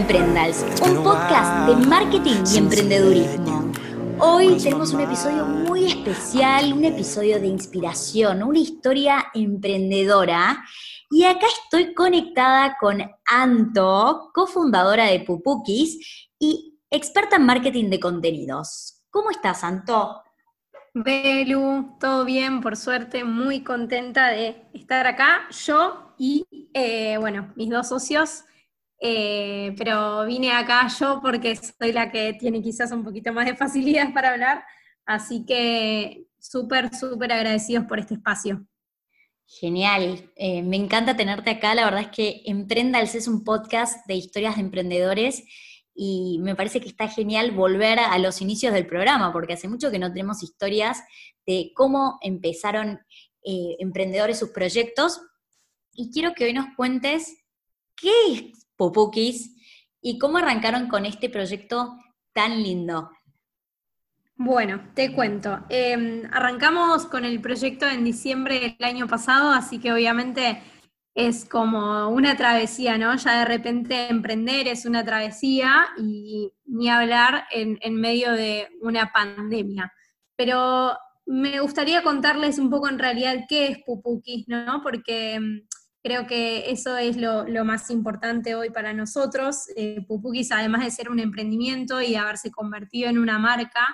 Emprendals, un podcast de marketing y emprendedurismo. Hoy tenemos un episodio muy especial, un episodio de inspiración, una historia emprendedora. Y acá estoy conectada con Anto, cofundadora de Pupukis y experta en marketing de contenidos. ¿Cómo estás, Anto? Belu, todo bien, por suerte, muy contenta de estar acá, yo y, eh, bueno, mis dos socios, eh, pero vine acá yo porque soy la que tiene quizás un poquito más de facilidad para hablar, así que súper, súper agradecidos por este espacio. Genial, eh, me encanta tenerte acá, la verdad es que Emprendals es un podcast de historias de emprendedores y me parece que está genial volver a los inicios del programa, porque hace mucho que no tenemos historias de cómo empezaron eh, emprendedores sus proyectos. Y quiero que hoy nos cuentes qué es Pupukis y cómo arrancaron con este proyecto tan lindo. Bueno, te cuento. Em, arrancamos con el proyecto en diciembre del año pasado, así que obviamente es como una travesía, ¿no? Ya de repente emprender es una travesía y ni hablar en, medio de una pandemia. Pero me gustaría contarles un poco en realidad qué es Pupukis, ¿no? Porque mm, creo que eso es lo, más importante hoy para nosotros. Eh, Pupukis, además de ser un emprendimiento y haberse convertido en una marca,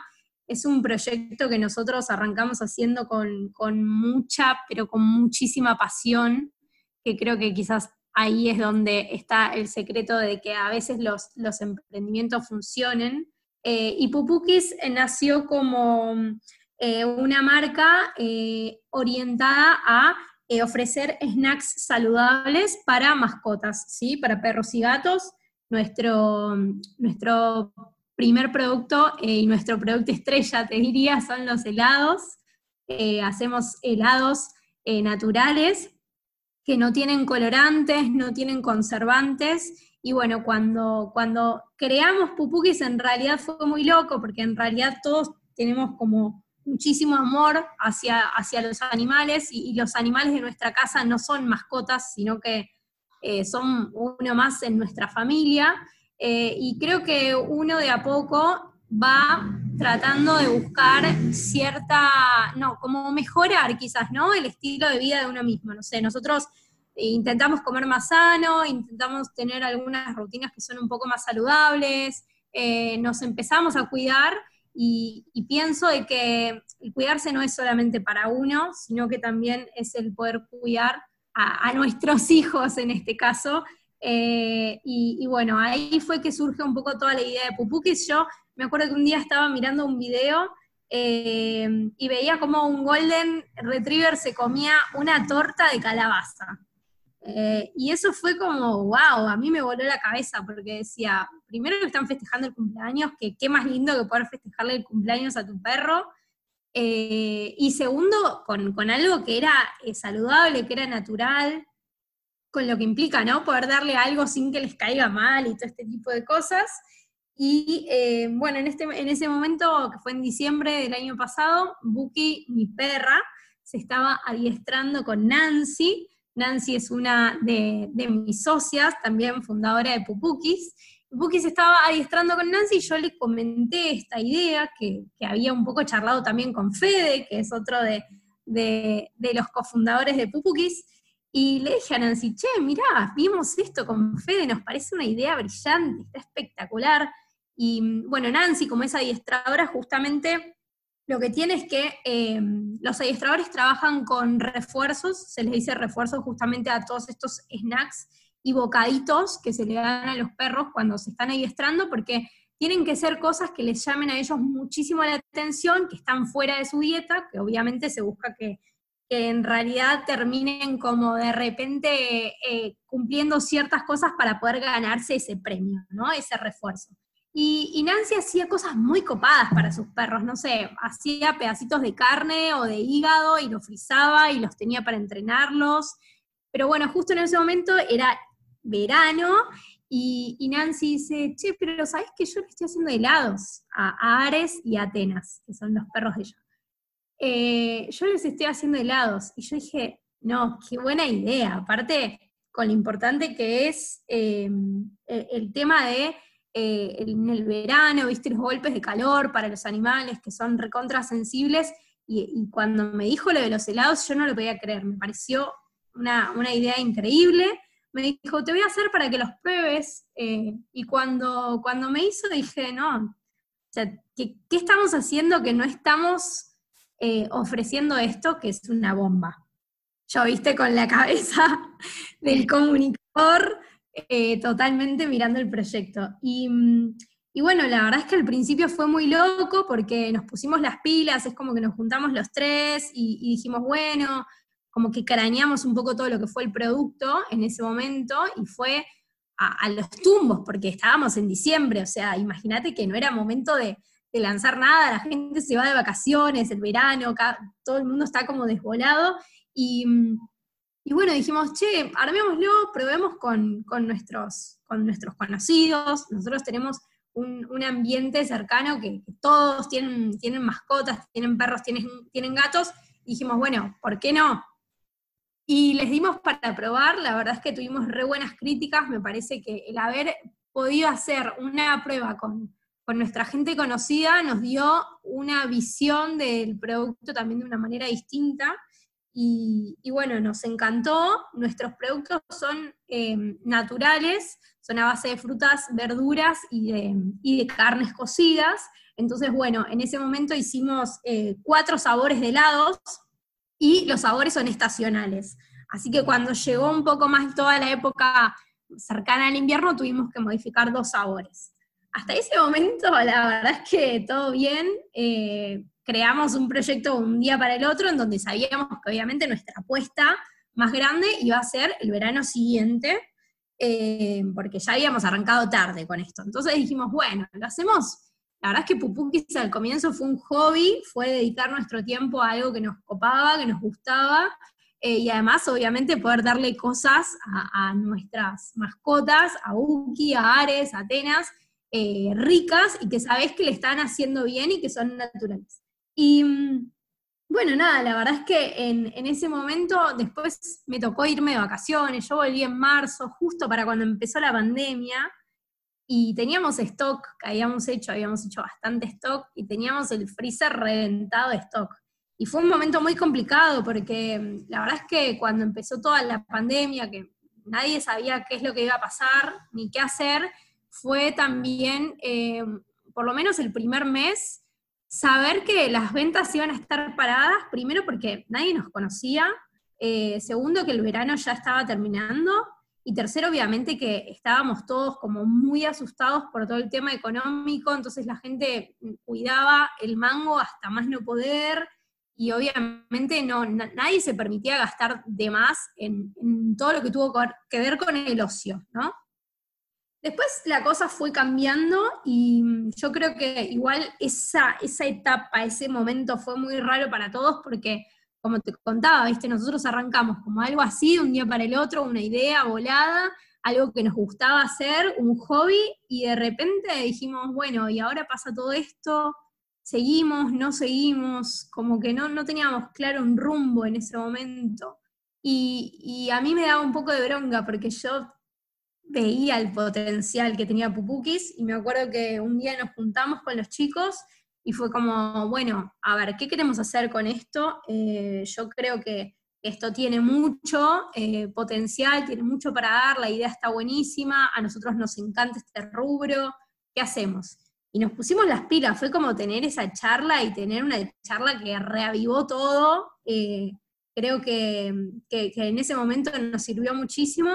es un proyecto que nosotros arrancamos haciendo con, con mucha, pero con muchísima pasión que creo que quizás ahí es donde está el secreto de que a veces los, los emprendimientos funcionen. Eh, y Pupukis nació como eh, una marca eh, orientada a ofrecer snacks saludables para mascotas, ¿sí? para perros y gatos. Nuestro, nuestro primer producto y nuestro producto estrella, te diría, son los helados. hacemos helados naturales que no tienen colorantes, no tienen conservantes. Y bueno, cuando, cuando creamos Pupukis en realidad fue muy loco, porque en realidad todos tenemos como muchísimo amor hacia, hacia los animales y, los animales de nuestra casa no son mascotas, sino que eh, son uno más en nuestra familia. Eh, y creo que uno de a poco va tratando de buscar cierta, no, como mejorar quizás, ¿no? El estilo de vida de uno mismo. No sé, nosotros intentamos comer más sano, intentamos tener algunas rutinas que son un poco más saludables, eh, nos empezamos a cuidar y, pienso de que el cuidarse no es solamente para uno, sino que también es el poder cuidar a, nuestros hijos en este caso. Eh, y, bueno, ahí fue que surge un poco toda la idea de Pupukis. Yo me acuerdo que un día estaba mirando un video eh, y veía como un Golden Retriever se comía una torta de calabaza. Eh, y eso fue como, wow, a mí me voló la cabeza porque decía, primero que están festejando el cumpleaños, que qué más lindo que poder festejarle el cumpleaños a tu perro. Eh, y segundo, con, algo que era eh, saludable, que era natural, con lo que implica, ¿no? Poder darle algo sin que les caiga mal y todo este tipo de cosas. Y bueno, en, este, en ese momento, que fue en diciembre del año pasado, Buki, mi perra, se estaba adiestrando con Nancy, Nancy es una de, mis socias, también fundadora de Pupukis. Pupukis estaba adiestrando con Nancy y yo le comenté esta idea que, había un poco charlado también con Fede, que es otro de, los cofundadores de Pupukis. Y le dije a Nancy, che, mirá, vimos esto con Fede, nos parece una idea brillante, está espectacular. Y bueno, Nancy, como es adiestradora, justamente lo que tiene es que eh, los adiestradores trabajan con refuerzos, se les dice refuerzos justamente a todos estos snacks y bocaditos que se le dan a los perros cuando se están adiestrando, porque tienen que ser cosas que les llamen a ellos muchísimo la atención, que están fuera de su dieta, que obviamente se busca que, en realidad terminen como de repente eh, cumpliendo ciertas cosas para poder ganarse ese premio, ¿no? Ese refuerzo. Y, Nancy hacía cosas muy copadas para sus perros, no sé, hacía pedacitos de carne o de hígado y los frizaba y los tenía para entrenarlos. Pero bueno, justo en ese momento era verano y, Nancy dice, che, pero ¿sabes que yo le estoy haciendo helados a, Ares y a Atenas, que son los perros de ella? Eh, yo les estoy haciendo helados. Y yo dije, no, qué buena idea. Aparte, con lo importante que es eh, el tema de eh, en el verano, viste los golpes de calor para los animales que son recontrasensibles, y, y cuando me dijo lo de los helados, yo no lo podía creer, me pareció una, idea increíble. Me dijo, te voy a hacer para que los pruebes, eh, y cuando, cuando me hizo dije, no, sea, ¿qué, estamos haciendo que no estamos eh, ofreciendo esto que es una bomba? Yo, viste, con la cabeza del comunicador eh, totalmente mirando el proyecto. Y, bueno, la verdad es que al principio fue muy loco porque nos pusimos las pilas, es como que nos juntamos los tres y, dijimos, bueno, como que craneamos un poco todo lo que fue el producto en ese momento y fue a, los tumbos, porque estábamos en diciembre, o sea, imagínate que no era momento de, lanzar nada, la gente se va de vacaciones, el verano, todo el mundo está como desvolado y, y bueno, dijimos, che, armémoslo, probemos con, nuestros, con nuestros conocidos. Nosotros tenemos un, ambiente cercano que, todos tienen, tienen mascotas, tienen perros, tienen, tienen gatos. Dijimos, bueno, ¿por qué no? Y les dimos para probar, la verdad es que tuvimos re buenas críticas, me parece que el haber podido hacer una prueba con, con nuestra gente conocida nos dio una visión del producto también de una manera distinta. Y, bueno, nos encantó. Nuestros productos son em, naturales, son a base de frutas, verduras y de, carnes cocidas. Entonces, bueno, en ese momento hicimos eh, cuatro sabores de helados y los sabores son estacionales. Así que cuando llegó un poco más toda la época cercana al invierno, tuvimos que modificar dos sabores. Hasta ese momento, la verdad es que todo bien. Eh, creamos un proyecto un día para el otro en donde sabíamos que obviamente nuestra apuesta más grande iba a ser el verano siguiente, eh, porque ya habíamos arrancado tarde con esto. Entonces dijimos, bueno, lo hacemos. La verdad es que Pupukis al comienzo fue un hobby, fue dedicar nuestro tiempo a algo que nos copaba, que nos gustaba, eh, y además, obviamente, poder darle cosas a, nuestras mascotas, a Uki, a Ares, a Atenas, eh, ricas y que sabés que le están haciendo bien y que son naturales. Y mm, bueno, nada, la verdad es que en, ese momento después me tocó irme de vacaciones, yo volví en marzo, justo para cuando empezó la pandemia, y teníamos stock que habíamos hecho, habíamos hecho bastante stock, y teníamos el freezer reventado de stock. Y fue un momento muy complicado porque mm, la verdad es que cuando empezó toda la pandemia, que nadie sabía qué es lo que iba a pasar ni qué hacer, fue también, eh, por lo menos el primer mes, saber que las ventas iban a estar paradas, primero porque nadie nos conocía, eh, segundo que el verano ya estaba terminando, y tercero obviamente que estábamos todos como muy asustados por todo el tema económico, entonces la gente cuidaba el mango hasta más no poder, y obviamente no, nadie se permitía gastar de más en, en todo lo que tuvo que ver con el ocio, ¿no? Después la cosa fue cambiando y mm, yo creo que igual esa, esa etapa, ese momento fue muy raro para todos porque, como te contaba, ¿viste? nosotros arrancamos como algo así, de un día para el otro, una idea volada, algo que nos gustaba hacer, un hobby, y de repente dijimos, bueno, y ahora pasa todo esto, seguimos, no seguimos, como que no, no teníamos claro un rumbo en ese momento. Y, y a mí me daba un poco de bronca porque yo veía el potencial que tenía Pupukis y me acuerdo que un día nos juntamos con los chicos y fue como, bueno, a ver, ¿qué queremos hacer con esto? Eh, yo creo que esto tiene mucho eh, potencial, tiene mucho para dar, la idea está buenísima, a nosotros nos encanta este rubro, ¿qué hacemos? Y nos pusimos las pilas, fue como tener esa charla y tener una charla que reavivó todo. Eh, creo que, que en ese momento nos sirvió muchísimo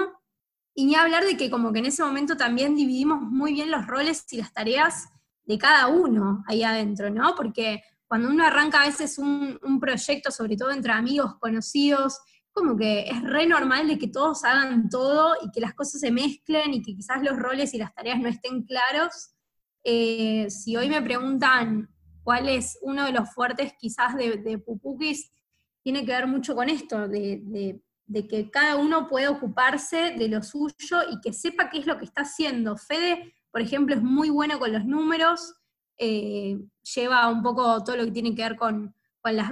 y ni hablar de que como que en ese momento también dividimos muy bien los roles y las tareas de cada uno ahí adentro, ¿no? Porque cuando uno arranca a veces un, proyecto, sobre todo entre amigos, conocidos, como que es re normal de que todos hagan todo y que las cosas se mezclen y que quizás los roles y las tareas no estén claros. Eh, si hoy me preguntan cuál es uno de los fuertes quizás de, de Pupukis, tiene que ver mucho con esto, de de que cada uno pueda ocuparse de lo suyo y que sepa qué es lo que está haciendo. Fede, por ejemplo, es muy bueno con los números, eh, lleva un poco todo lo que tiene que ver con, las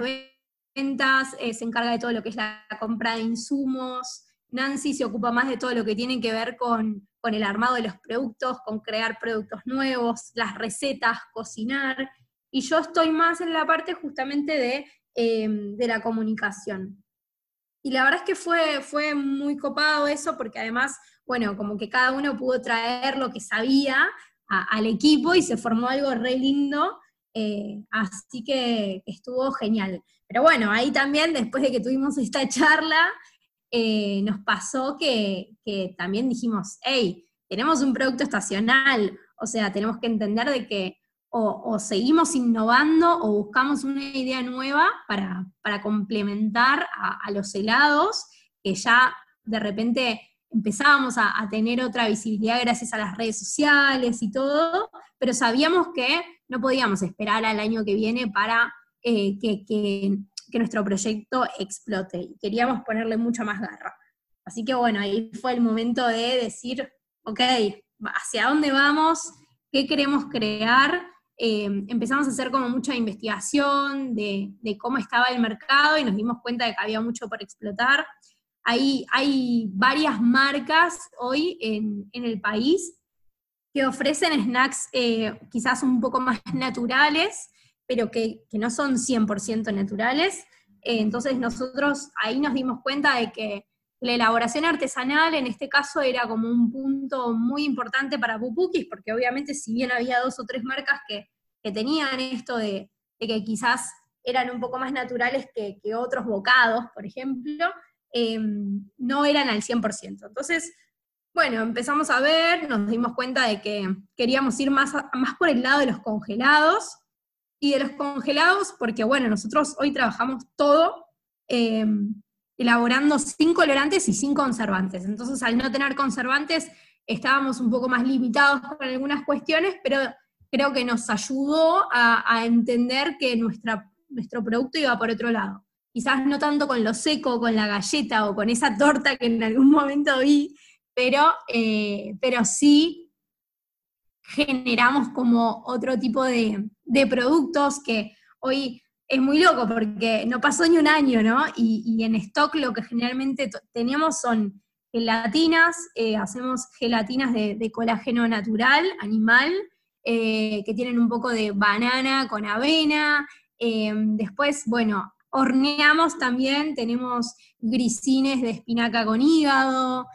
ventas, eh, se encarga de todo lo que es la compra de insumos, Nancy se ocupa más de todo lo que tiene que ver con, el armado de los productos, con crear productos nuevos, las recetas, cocinar, y yo estoy más en la parte justamente de, em, de la comunicación. Y la verdad es que fue, fue muy copado eso, porque además, bueno, como que cada uno pudo traer lo que sabía al equipo y se formó algo re lindo, eh, así que estuvo genial. Pero bueno, ahí también, después de que tuvimos esta charla, eh, nos pasó que, también dijimos, hey, tenemos un producto estacional, o sea, tenemos que entender de que o, seguimos innovando o buscamos una idea nueva para, complementar a, los helados, que ya de repente empezábamos a, tener otra visibilidad gracias a las redes sociales y todo, pero sabíamos que no podíamos esperar al año que viene para eh, que, que nuestro proyecto explote y queríamos ponerle mucha más garra. Así que bueno, ahí fue el momento de decir, ok, ¿hacia dónde vamos? ¿Qué queremos crear? Eh, empezamos a hacer como mucha investigación de, cómo estaba el mercado y nos dimos cuenta de que había mucho por explotar. Hay, hay varias marcas hoy en, el país que ofrecen snacks eh, quizás un poco más naturales, pero que, no son 100% naturales. Eh, entonces nosotros ahí nos dimos cuenta de que la elaboración artesanal en este caso era como un punto muy importante para Pupukis, porque obviamente si bien había dos o tres marcas que, tenían esto de, que quizás eran un poco más naturales que, otros bocados, por ejemplo, em, no eran al 100%. Entonces, bueno, empezamos a ver, nos dimos cuenta de que queríamos ir más, más por el lado de los congelados, y de los congelados, porque bueno, nosotros hoy trabajamos todo eh, elaborando sin colorantes y sin conservantes. Entonces, al no tener conservantes, estábamos un poco más limitados con algunas cuestiones, pero creo que nos ayudó a, entender que nuestra, nuestro producto iba por otro lado. Quizás no tanto con lo seco, con la galleta o con esa torta que en algún momento vi, pero, eh, pero sí generamos como otro tipo de, productos que hoy es muy loco porque no pasó ni un año, ¿no? Y, en stock lo que generalmente teníamos son gelatinas, eh, hacemos gelatinas de, colágeno natural, animal, eh, que tienen un poco de banana con avena. Eh, después, bueno, horneamos también, tenemos grisines de espinaca con hígado,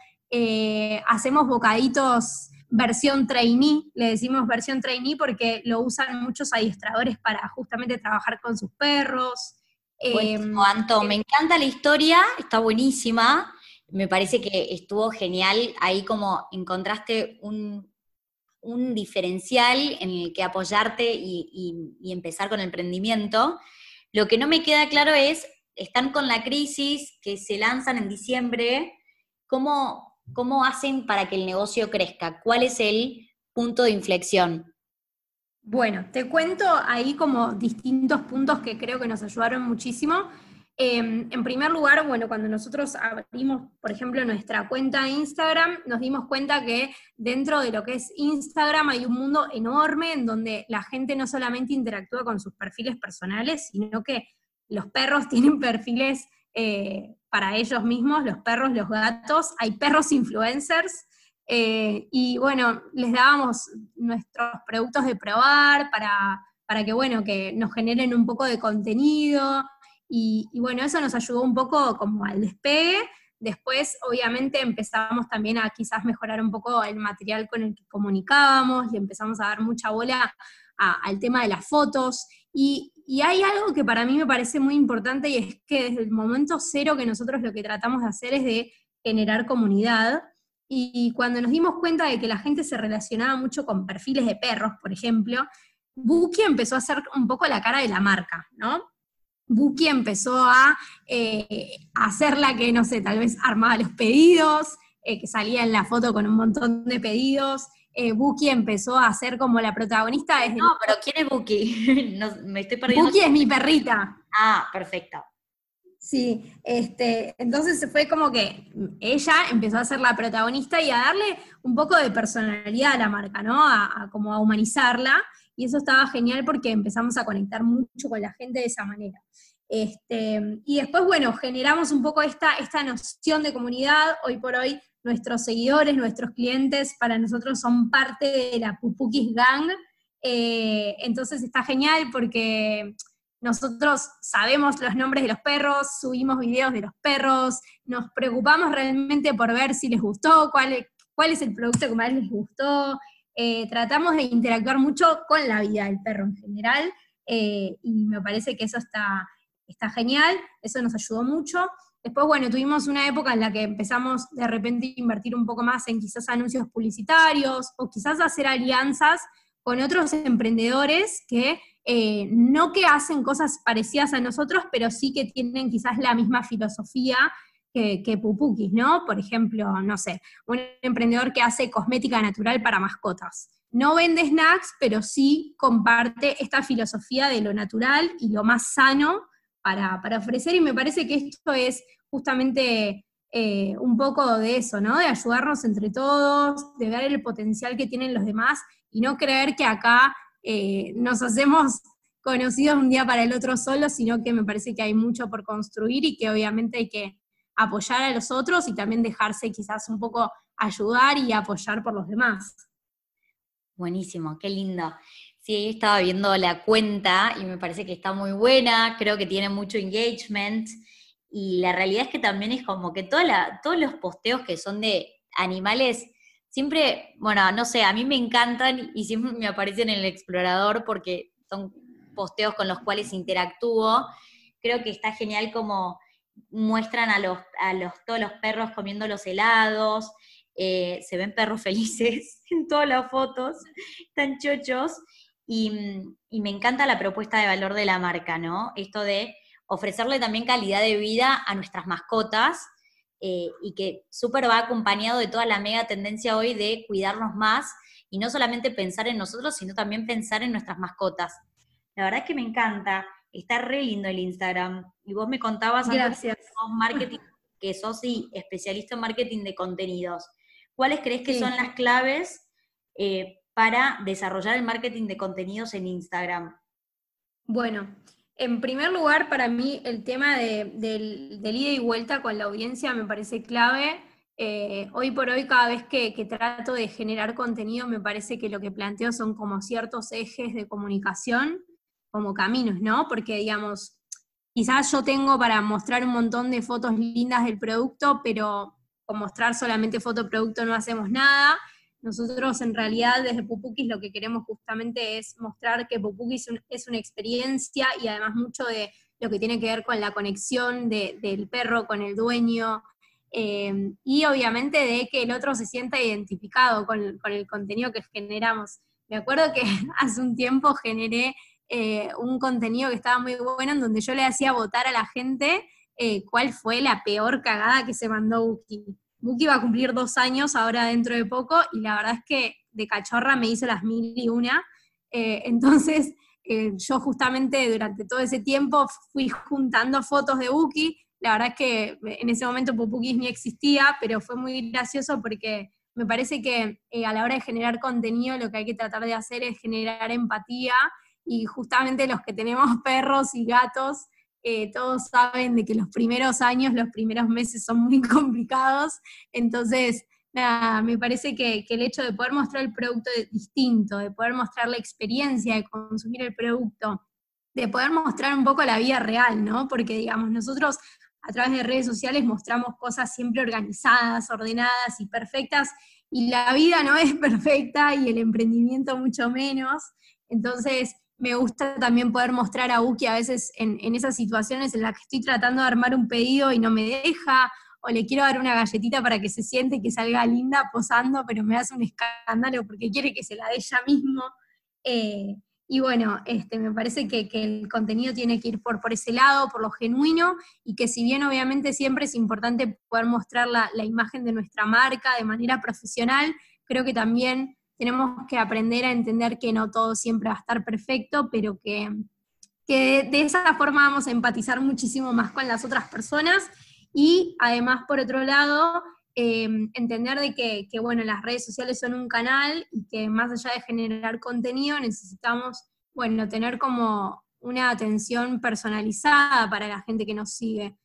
hacemos bocaditos versión trainee, le decimos versión trainee porque lo usan muchos adiestradores para justamente trabajar con sus perros. Buenísimo, em, Anto, me encanta la historia, está buenísima, me parece que estuvo genial, ahí como encontraste un, diferencial en el que apoyarte y, y empezar con el emprendimiento. Lo que no me queda claro es, están con la crisis que se lanzan en diciembre, ¿cómo, ¿Cómo hacen para que el negocio crezca? ¿Cuál es el punto de inflexión? Bueno, te cuento ahí como distintos puntos que creo que nos ayudaron muchísimo. Em, en primer lugar, bueno, cuando nosotros abrimos, por ejemplo, nuestra cuenta de Instagram, nos dimos cuenta que dentro de lo que es Instagram hay un mundo enorme en donde la gente no solamente interactúa con sus perfiles personales, sino que los perros tienen perfiles eh, para ellos mismos, los perros, los gatos, hay perros influencers, eh, y bueno, les dábamos nuestros productos de probar para, para, que, bueno, que nos generen un poco de contenido, y, bueno, eso nos ayudó un poco como al despegue. Después, obviamente, empezamos también a quizás mejorar un poco el material con el que comunicábamos, y empezamos a dar mucha bola al tema de las fotos, y, y hay algo que para mí me parece muy importante y es que desde el momento cero que nosotros lo que tratamos de hacer es de generar comunidad. Y cuando nos dimos cuenta de que la gente se relacionaba mucho con perfiles de perros, por ejemplo, Buki empezó a hacer un poco la cara de la marca, ¿no? Buki empezó a, eh, hacer la que, no sé, tal vez armaba los pedidos, eh, que salía en la foto con un montón de pedidos, eh, Buki empezó a ser como la protagonista desde... No, pero ¿quién es Buki? me estoy perdiendo. Buki es mi perrita. Ah, perfecto. Sí, este, entonces fue como que ella empezó a ser la protagonista y a darle un poco de personalidad a la marca, ¿no? A, como a humanizarla, y eso estaba genial porque empezamos a conectar mucho con la gente de esa manera. Este, y después, bueno, generamos un poco esta, esta noción de comunidad. Hoy por hoy, nuestros seguidores, nuestros clientes, para nosotros son parte de la Pupukis Gang. Eh, entonces está genial porque nosotros sabemos los nombres de los perros, subimos videos de los perros, nos preocupamos realmente por ver si les gustó, cuál, cuál es el producto que más les gustó. Eh, tratamos de interactuar mucho con la vida del perro en general eh, y me parece que eso está, está genial, eso nos ayudó mucho. Después, bueno, tuvimos una época en la que empezamos de repente a invertir un poco más en quizás anuncios publicitarios o quizás hacer alianzas con otros emprendedores que eh, no que hacen cosas parecidas a nosotros, pero sí que tienen quizás la misma filosofía que, que, Pupukis, ¿no? Por ejemplo, no sé, un emprendedor que hace cosmética natural para mascotas. No vende snacks, pero sí comparte esta filosofía de lo natural y lo más sano para, ofrecer, y me parece que esto es justamente eh, un poco de eso, ¿no? De ayudarnos entre todos, de ver el potencial que tienen los demás y no creer que acá eh, nos hacemos conocidos un día para el otro solo, sino que me parece que hay mucho por construir y que obviamente hay que apoyar a los otros y también dejarse quizás un poco ayudar y apoyar por los demás. Buenísimo, qué lindo. Sí, estaba viendo la cuenta y me parece que está muy buena, creo que tiene mucho engagement y la realidad es que también es como que todos los posteos que son de animales, siempre, bueno, no sé, a mí me encantan y siempre me aparecen en el explorador porque son posteos con los cuales interactúo. Creo que está genial como muestran a los, a los, todos los perros comiendo los helados, eh, se ven perros felices en todas las fotos, tan chochos, Mm, y, me encanta la propuesta de valor de la marca, ¿no? Esto de ofrecerle también calidad de vida a nuestras mascotas eh, y que súper va acompañado de toda la mega tendencia hoy de cuidarnos más y no solamente pensar en nosotros, sino también pensar en nuestras mascotas. La verdad es que me encanta, está re lindo el Instagram. Y vos me contabas Gracias. que sos marketing, que sos especialista en marketing de contenidos. ¿Cuáles crees que son las claves eh, para desarrollar el marketing de contenidos en Instagram? Bueno, en primer lugar, para mí el tema del, ida y vuelta con la audiencia me parece clave. Eh, hoy por hoy, cada vez que, trato de generar contenido, me parece que lo que planteo son como ciertos ejes de comunicación, como caminos, ¿no? Porque, digamos, quizás yo tengo para mostrar un montón de fotos lindas del producto, pero con mostrar solamente foto producto no hacemos nada. Nosotros en realidad desde Pupukis lo que queremos justamente es mostrar que Pupukis es una experiencia y además mucho de lo que tiene que ver con la conexión del perro con el dueño eh, y obviamente de que el otro se sienta identificado con, el contenido que generamos. Me acuerdo que hace un tiempo generé eh, un contenido que estaba muy bueno en donde yo le hacía votar a la gente eh, cuál fue la peor cagada que se mandó Uki. Buki va a cumplir dos años ahora dentro de poco y la verdad es que de cachorra me hizo las mil y una. Eh, entonces, eh, yo justamente durante todo ese tiempo fui juntando fotos de Buki. La verdad es que en ese momento Pupukis ni existía, pero fue muy gracioso porque me parece que eh, a la hora de generar contenido lo que hay que tratar de hacer es generar empatía y justamente los que tenemos perros y gatos eh, todos saben de que los primeros años, los primeros meses son muy complicados, entonces, nada, me parece que, el hecho de poder mostrar el producto distinto, de poder mostrar la experiencia de consumir el producto, de poder mostrar un poco la vida real, ¿no? Porque, digamos, nosotros a través de redes sociales mostramos cosas siempre organizadas, ordenadas y perfectas, y la vida no es perfecta y el emprendimiento mucho menos. Entonces, me gusta también poder mostrar a Uki a veces en, esas situaciones en las que estoy tratando de armar un pedido y no me deja, o le quiero dar una galletita para que se siente que salga linda posando, pero me hace un escándalo porque quiere que se la dé ella mismo. Eh, y bueno, este, me parece que, el contenido tiene que ir por, por ese lado, por lo genuino, y que si bien obviamente siempre es importante poder mostrar la, la imagen de nuestra marca de manera profesional, creo que también tenemos que aprender a entender que no todo siempre va a estar perfecto, pero que, de, esa forma vamos a empatizar muchísimo más con las otras personas y además, por otro lado, em, entender de que, bueno, las redes sociales son un canal y que más allá de generar contenido necesitamos, bueno, tener como una atención personalizada para la gente que nos sigue.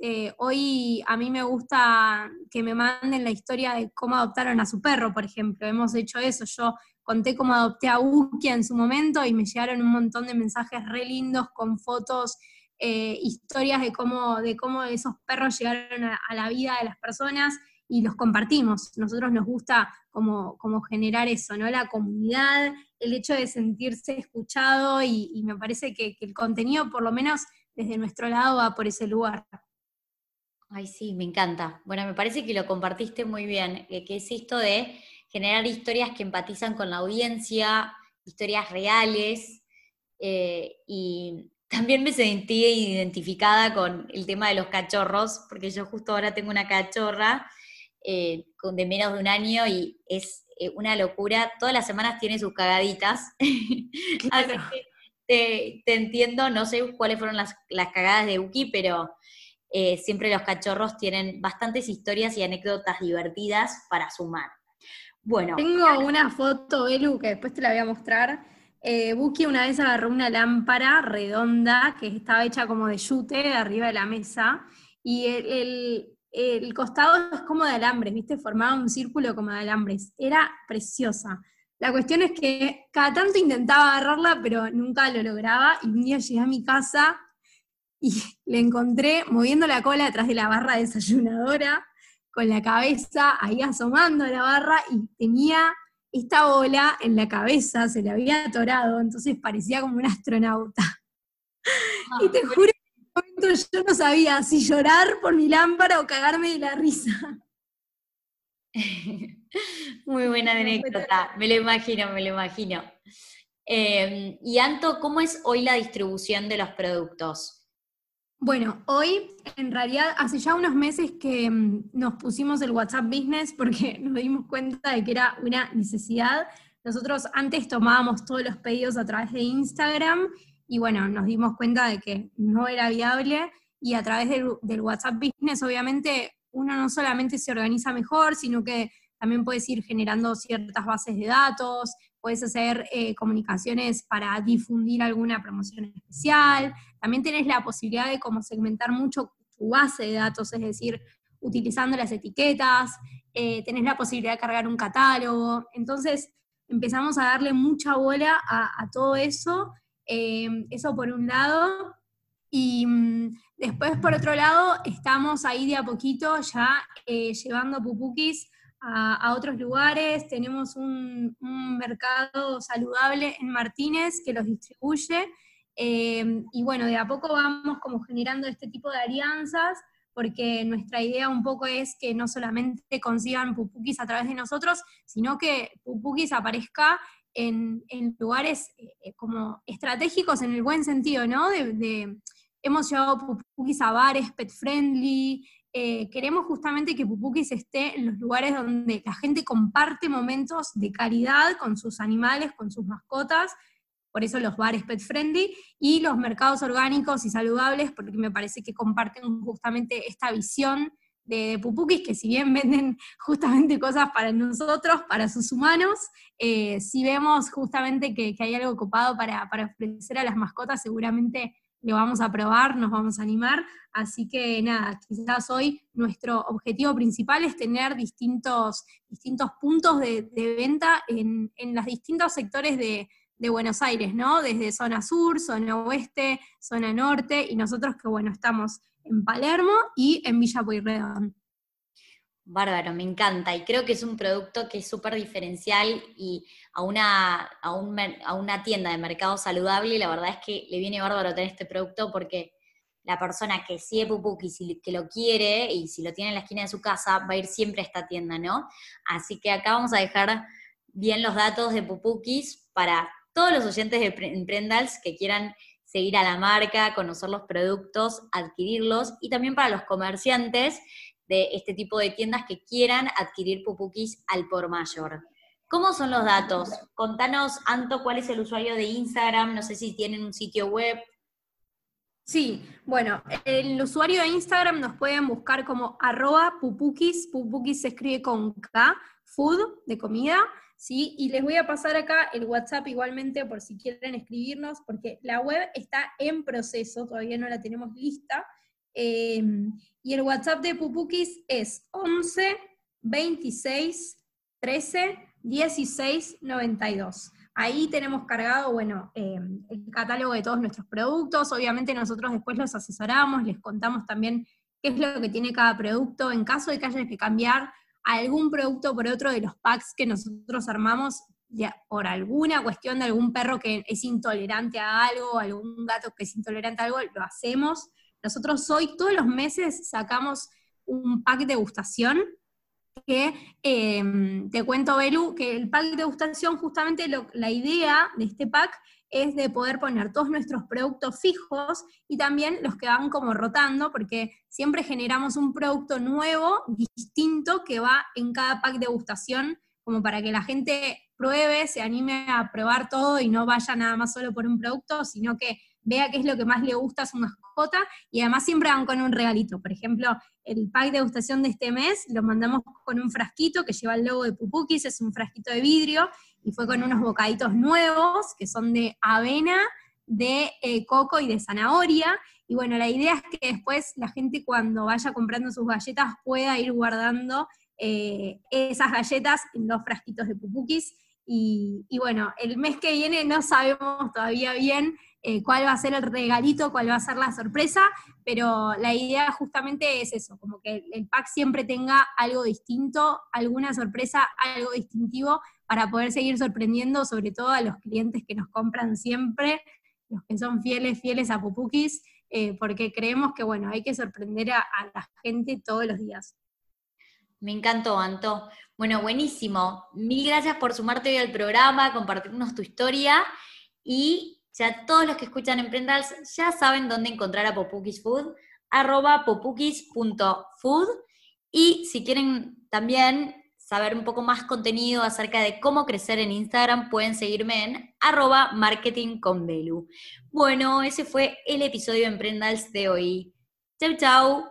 Este, hoy a mí me gusta que me manden la historia de cómo adoptaron a su perro, por ejemplo. Hemos hecho eso. Yo conté cómo adopté a Ukia en su momento y me llegaron un montón de mensajes re lindos con fotos, eh, historias de cómo, de cómo esos perros llegaron a, la vida de las personas y los compartimos. Nosotros nos gusta como, como generar eso, ¿no? La comunidad, el hecho de sentirse escuchado y, me parece que, el contenido, por lo menos desde nuestro lado, va por ese lugar. Ay, sí, me encanta. Bueno, me parece que lo compartiste muy bien, que es esto de generar historias que empatizan con la audiencia, historias reales, eh, y también me sentí identificada con el tema de los cachorros, porque yo justo ahora tengo una cachorra eh, de menos de un año y es eh, una locura. Todas las semanas tiene sus cagaditas. Así que te, entiendo, no sé cuáles fueron las, cagadas de Uki, pero siempre los cachorros tienen bastantes historias y anécdotas divertidas para sumar. Bueno. Tengo una foto, Elu, que después te la voy a mostrar. Eh, Buki una vez agarró una lámpara redonda que estaba hecha como de yute arriba de la mesa y el, costado es como de alambres, ¿viste? Formaba un círculo como de alambres. Era preciosa. La cuestión es que cada tanto intentaba agarrarla, pero nunca lo lograba. Y un día llegué a mi casa y le encontré moviendo la cola detrás de la barra desayunadora con la cabeza ahí asomando a la barra y tenía esta bola en la cabeza, se le había atorado, entonces parecía como un astronauta. y te juro que en ese momento yo no sabía si llorar por mi lámpara o cagarme de la risa. Muy buena anécdota, me lo imagino, me lo imagino. Eh, y Anto, ¿cómo es hoy la distribución de los productos? Bueno, hoy en realidad hace ya unos meses que mm, nos pusimos el WhatsApp Business porque nos dimos cuenta de que era una necesidad. Nosotros antes tomábamos todos los pedidos a través de Instagram y bueno, nos dimos cuenta de que no era viable y a través del, WhatsApp Business obviamente uno no solamente se organiza mejor, sino que también puedes ir generando ciertas bases de datos, puedes hacer eh, comunicaciones para difundir alguna promoción especial, también tenés la posibilidad de como segmentar mucho tu base de datos, es decir, utilizando las etiquetas, eh, tenés la posibilidad de cargar un catálogo, entonces empezamos a darle mucha bola a, todo eso, eh, eso por un lado, y mm, después por otro lado estamos ahí de a poquito ya llevando pupukis a, otros lugares, tenemos un, mercado saludable en Martínez que los distribuye, eh, y bueno, de a poco vamos como generando este tipo de alianzas, porque nuestra idea un poco es que no solamente consigan pupukis a través de nosotros, sino que pupukis aparezca en, lugares eh, como estratégicos en el buen sentido, ¿no? De, hemos llevado pupukis a bares pet friendly, eh, queremos justamente que Pupukis esté en los lugares donde la gente comparte momentos de calidad con sus animales, con sus mascotas, por eso los bares pet friendly, y los mercados orgánicos y saludables, porque me parece que comparten justamente esta visión de, Pupukis, que si bien venden justamente cosas para nosotros, para sus humanos, eh, si vemos justamente que, hay algo copado para, para ofrecer a las mascotas, seguramente lo vamos a probar, nos vamos a animar. Así que nada, quizás hoy nuestro objetivo principal es tener distintos, distintos puntos de, venta en, los distintos sectores de, Buenos Aires, ¿no? Desde zona sur, zona oeste, zona norte, y nosotros que bueno, estamos en Palermo y en Villa Pueyrredón. Bárbaro, me encanta. Y creo que es un producto que es súper diferencial y a una, a, una tienda de mercado saludable, la verdad es que le viene bárbaro tener este producto porque la persona que sigue Pupukis y que lo quiere y si lo tiene en la esquina de su casa va a ir siempre a esta tienda, ¿no? Así que acá vamos a dejar bien los datos de Pupukis para todos los oyentes de Emprendals que quieran seguir a la marca, conocer los productos, adquirirlos y también para los comerciantes de este tipo de tiendas que quieran adquirir pupukis al por mayor. ¿Cómo son los datos? Contanos, Anto, cuál es el usuario de Instagram, no sé si tienen un sitio web. Sí, bueno, el usuario de Instagram nos pueden buscar como arroba pupukis, pupukis se escribe con K, food, de comida, ¿sí? Y les voy a pasar acá el WhatsApp igualmente por si quieren escribirnos, porque la web está en proceso, todavía no la tenemos lista. Em, y el WhatsApp de Pupukis es 11 26 13 16 92. Ahí tenemos cargado, bueno, em, el catálogo de todos nuestros productos. Obviamente nosotros después los asesoramos, les contamos también qué es lo que tiene cada producto. En caso de que haya que cambiar algún producto por otro de los packs que nosotros armamos, por alguna cuestión de algún perro que es intolerante a algo, algún gato que es intolerante a algo, lo hacemos. Nosotros hoy todos los meses sacamos un pack de degustación que em, te cuento, Belu, que el pack de degustación, justamente la idea de este pack es de poder poner todos nuestros productos fijos y también los que van como rotando, porque siempre generamos un producto nuevo, distinto, que va en cada pack de degustación, como para que la gente pruebe, se anime a probar todo y no vaya nada más solo por un producto, sino que vea qué es lo que más le gusta a su mascota y además siempre van con un regalito. Por ejemplo, el pack de degustación de este mes lo mandamos con un frasquito que lleva el logo de Pupukis, es un frasquito de vidrio y fue con unos bocaditos nuevos que son de avena, de eh, coco y de zanahoria. Y bueno, la idea es que después la gente cuando vaya comprando sus galletas pueda ir guardando eh, esas galletas en los frasquitos de pupukis. Y, y, bueno, el mes que viene no sabemos todavía bien eh, cuál va a ser el regalito, cuál va a ser la sorpresa, pero la idea justamente es eso, como que el pack siempre tenga algo distinto, alguna sorpresa, algo distintivo para poder seguir sorprendiendo sobre todo a los clientes que nos compran siempre, los que son fieles, fieles a Pupukis, eh, porque creemos que bueno, hay que sorprender a, a la gente todos los días. Me encantó, Anto. Bueno, buenísimo. Mil gracias por sumarte hoy al programa, compartirnos tu historia y ya todos los que escuchan Emprendals ya saben dónde encontrar a Popukis Food, arroba popukis.food. Y si quieren también saber un poco más contenido acerca de cómo crecer en Instagram, pueden seguirme en arroba marketing Bueno, ese fue el episodio de Emprendals de hoy. Chau, chau.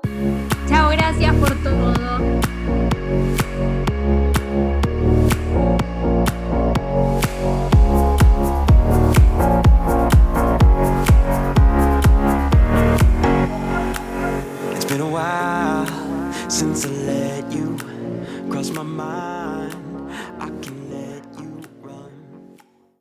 Chao, gracias por todo. since